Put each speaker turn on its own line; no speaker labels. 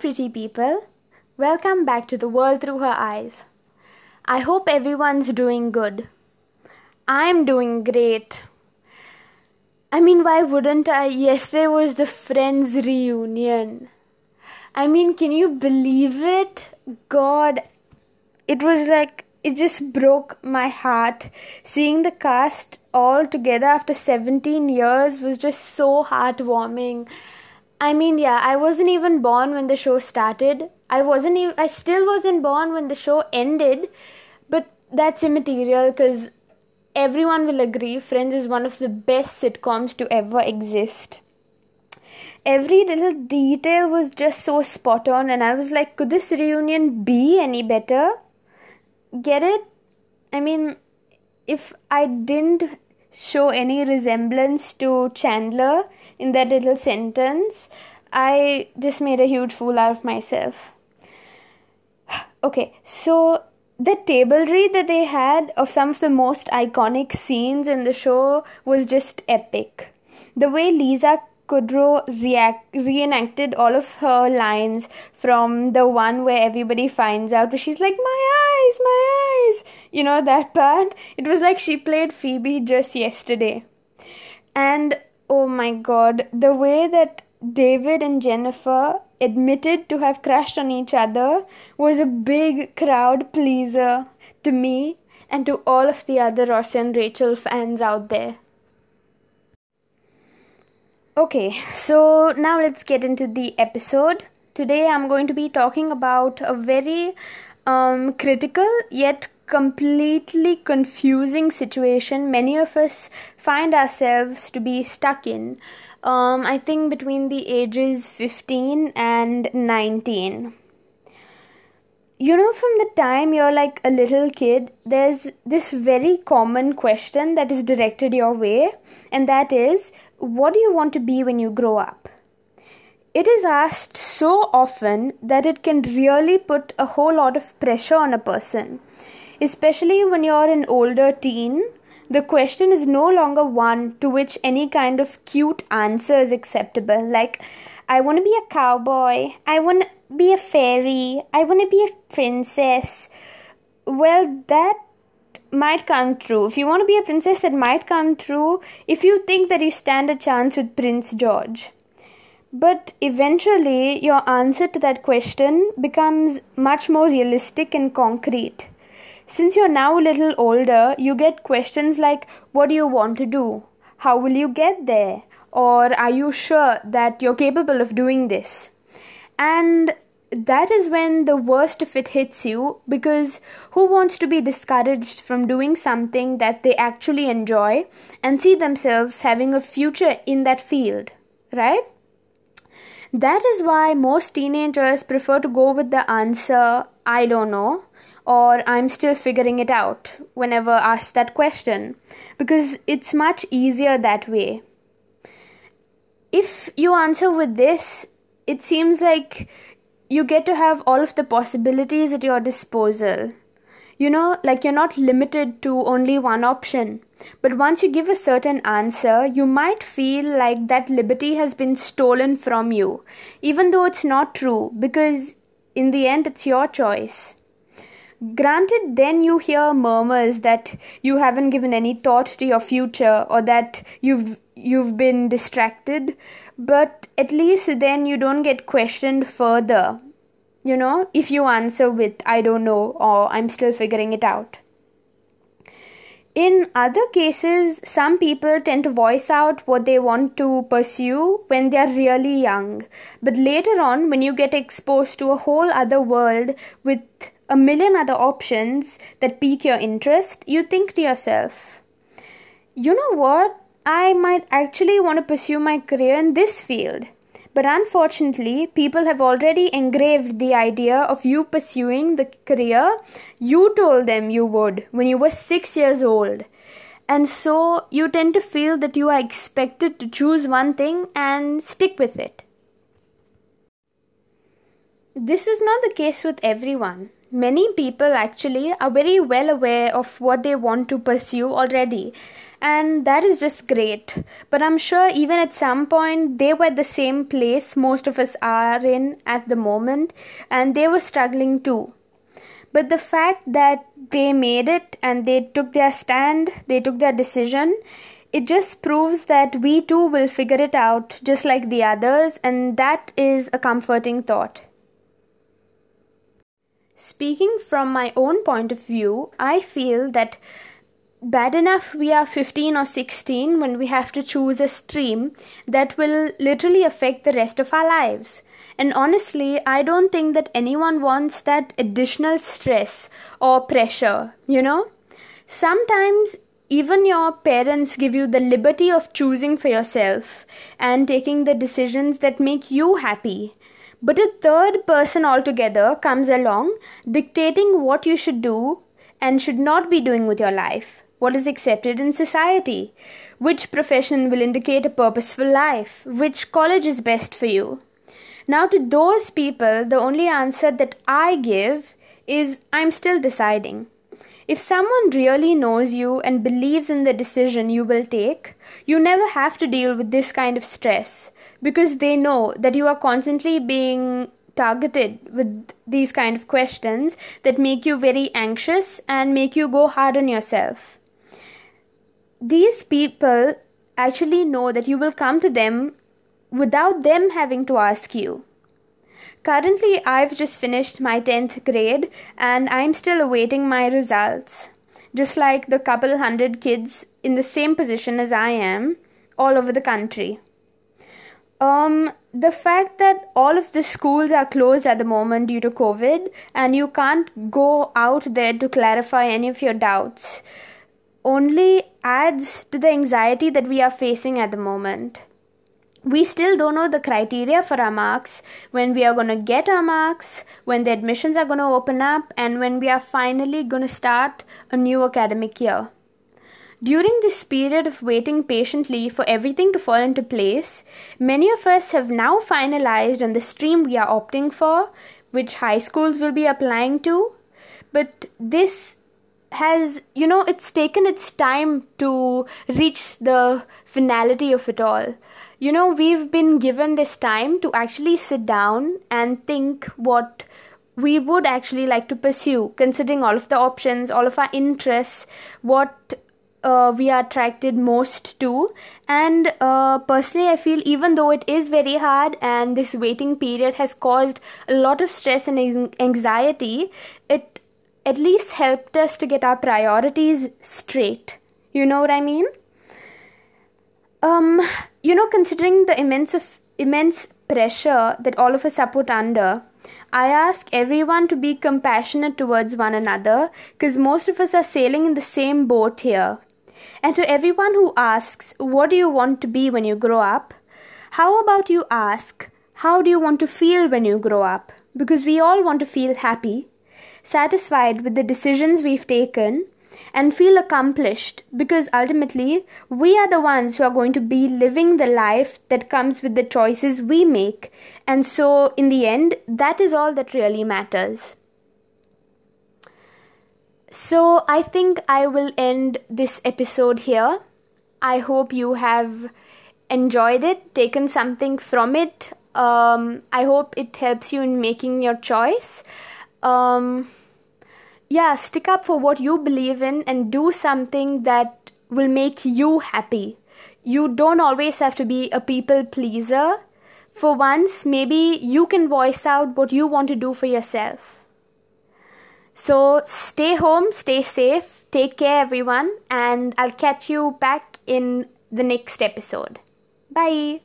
Pretty people. Welcome back to the world through her eyes. I hope everyone's doing good. I'm doing great. I mean, why wouldn't I? Yesterday was the Friends reunion. I mean, can you believe it? God, it was like, it just broke my heart. Seeing the cast all together after 17 years was just so heartwarming. I mean, yeah, I wasn't even born when the show started. I wasn't even, I still wasn't born when the show ended, but that's immaterial because everyone will agree Friends is one of the best sitcoms to ever exist. Every little detail was just so spot on, and I was like, could this reunion be any better? Get it? I mean, if I didn't show any resemblance to Chandler in that little sentence, I just made a huge fool out of myself. Okay, so the table read that they had of some of the most iconic scenes in the show was just epic. The way Lisa Kudrow react, reenacted all of her lines from the one where everybody finds out, where she's like, My eyes, my eyes. You know that part? It was like she played Phoebe just yesterday. And oh my god, the way that David and Jennifer admitted to have crushed on each other was a big crowd pleaser to me and to all of the other Ross and Rachel fans out there. Okay, so now let's get into the episode. Today I'm going to be talking about a very um, critical yet completely confusing situation many of us find ourselves to be stuck in. Um, I think between the ages 15 and 19 you know from the time you're like a little kid there's this very common question that is directed your way and that is what do you want to be when you grow up? It is asked so often that it can really put a whole lot of pressure on a person especially when you're an older teen. The question is no longer one to which any kind of cute answer is acceptable. Like i want to be a cowboy i want to be a fairy. I want to be a princess. Well, that might come true. If you want to be a princess, it might come true if you think that you stand a chance with Prince George. But eventually, your answer to that question becomes much more realistic and concrete. Since you're now a little older, you get questions like What do you want to do? How will you get there? Or are you sure that you're capable of doing this? And that is when the worst of it hits you because who wants to be discouraged from doing something that they actually enjoy and see themselves having a future in that field, right? That is why most teenagers prefer to go with the answer, I don't know, or I'm still figuring it out whenever asked that question because it's much easier that way. If you answer with this, it seems like you get to have all of the possibilities at your disposal. You know, like you're not limited to only one option. But once you give a certain answer, you might feel like that liberty has been stolen from you, even though it's not true, because in the end, it's your choice. Granted, then you hear murmurs that you haven't given any thought to your future or that you've you've been distracted, but at least then you don't get questioned further. You know, if you answer with I don't know or I'm still figuring it out. In other cases, some people tend to voice out what they want to pursue when they are really young. But later on, when you get exposed to a whole other world with a million other options that pique your interest, you think to yourself, you know what? I might actually want to pursue my career in this field. But unfortunately, people have already engraved the idea of you pursuing the career you told them you would when you were six years old. And so you tend to feel that you are expected to choose one thing and stick with it. This is not the case with everyone. Many people actually are very well aware of what they want to pursue already and that is just great. But i'm sure even at some point they were at the same place most of us are in at the moment and they were struggling too. But the fact that they made it and they took their stand they took their decision it just proves that we too will figure it out just like the others and that is a comforting thought Speaking from my own point of view, I feel that bad enough we are 15 or 16 when we have to choose a stream that will literally affect the rest of our lives. And honestly, I don't think that anyone wants that additional stress or pressure, you know? Sometimes even your parents give you the liberty of choosing for yourself and taking the decisions that make you happy. But a third person altogether comes along dictating what you should do and should not be doing with your life, what is accepted in society, which profession will indicate a purposeful life, which college is best for you. Now, to those people, the only answer that I give is I'm still deciding. If someone really knows you and believes in the decision you will take, you never have to deal with this kind of stress because they know that you are constantly being targeted with these kind of questions that make you very anxious and make you go hard on yourself. These people actually know that you will come to them without them having to ask you. Currently, I've just finished my 10th grade and I'm still awaiting my results. Just like the couple hundred kids in the same position as I am all over the country. Um, the fact that all of the schools are closed at the moment due to COVID and you can't go out there to clarify any of your doubts only adds to the anxiety that we are facing at the moment. We still don't know the criteria for our marks, when we are going to get our marks, when the admissions are going to open up, and when we are finally going to start a new academic year. During this period of waiting patiently for everything to fall into place, many of us have now finalized on the stream we are opting for, which high schools will be applying to. But this has, you know, it's taken its time to reach the finality of it all. You know, we've been given this time to actually sit down and think what we would actually like to pursue, considering all of the options, all of our interests, what uh, we are attracted most to and uh, personally i feel even though it is very hard and this waiting period has caused a lot of stress and anxiety it at least helped us to get our priorities straight you know what i mean um you know considering the immense of immense pressure that all of us are put under I ask everyone to be compassionate towards one another because most of us are sailing in the same boat here. And to everyone who asks, What do you want to be when you grow up? How about you ask, How do you want to feel when you grow up? Because we all want to feel happy, satisfied with the decisions we've taken, and feel accomplished because ultimately we are the ones who are going to be living the life that comes with the choices we make. And so, in the end, that is all that really matters. So I think I will end this episode here. I hope you have enjoyed it, taken something from it. Um, I hope it helps you in making your choice. Um, yeah, stick up for what you believe in and do something that will make you happy. You don't always have to be a people pleaser. For once, maybe you can voice out what you want to do for yourself. So stay home, stay safe, take care, everyone, and I'll catch you back in the next episode. Bye.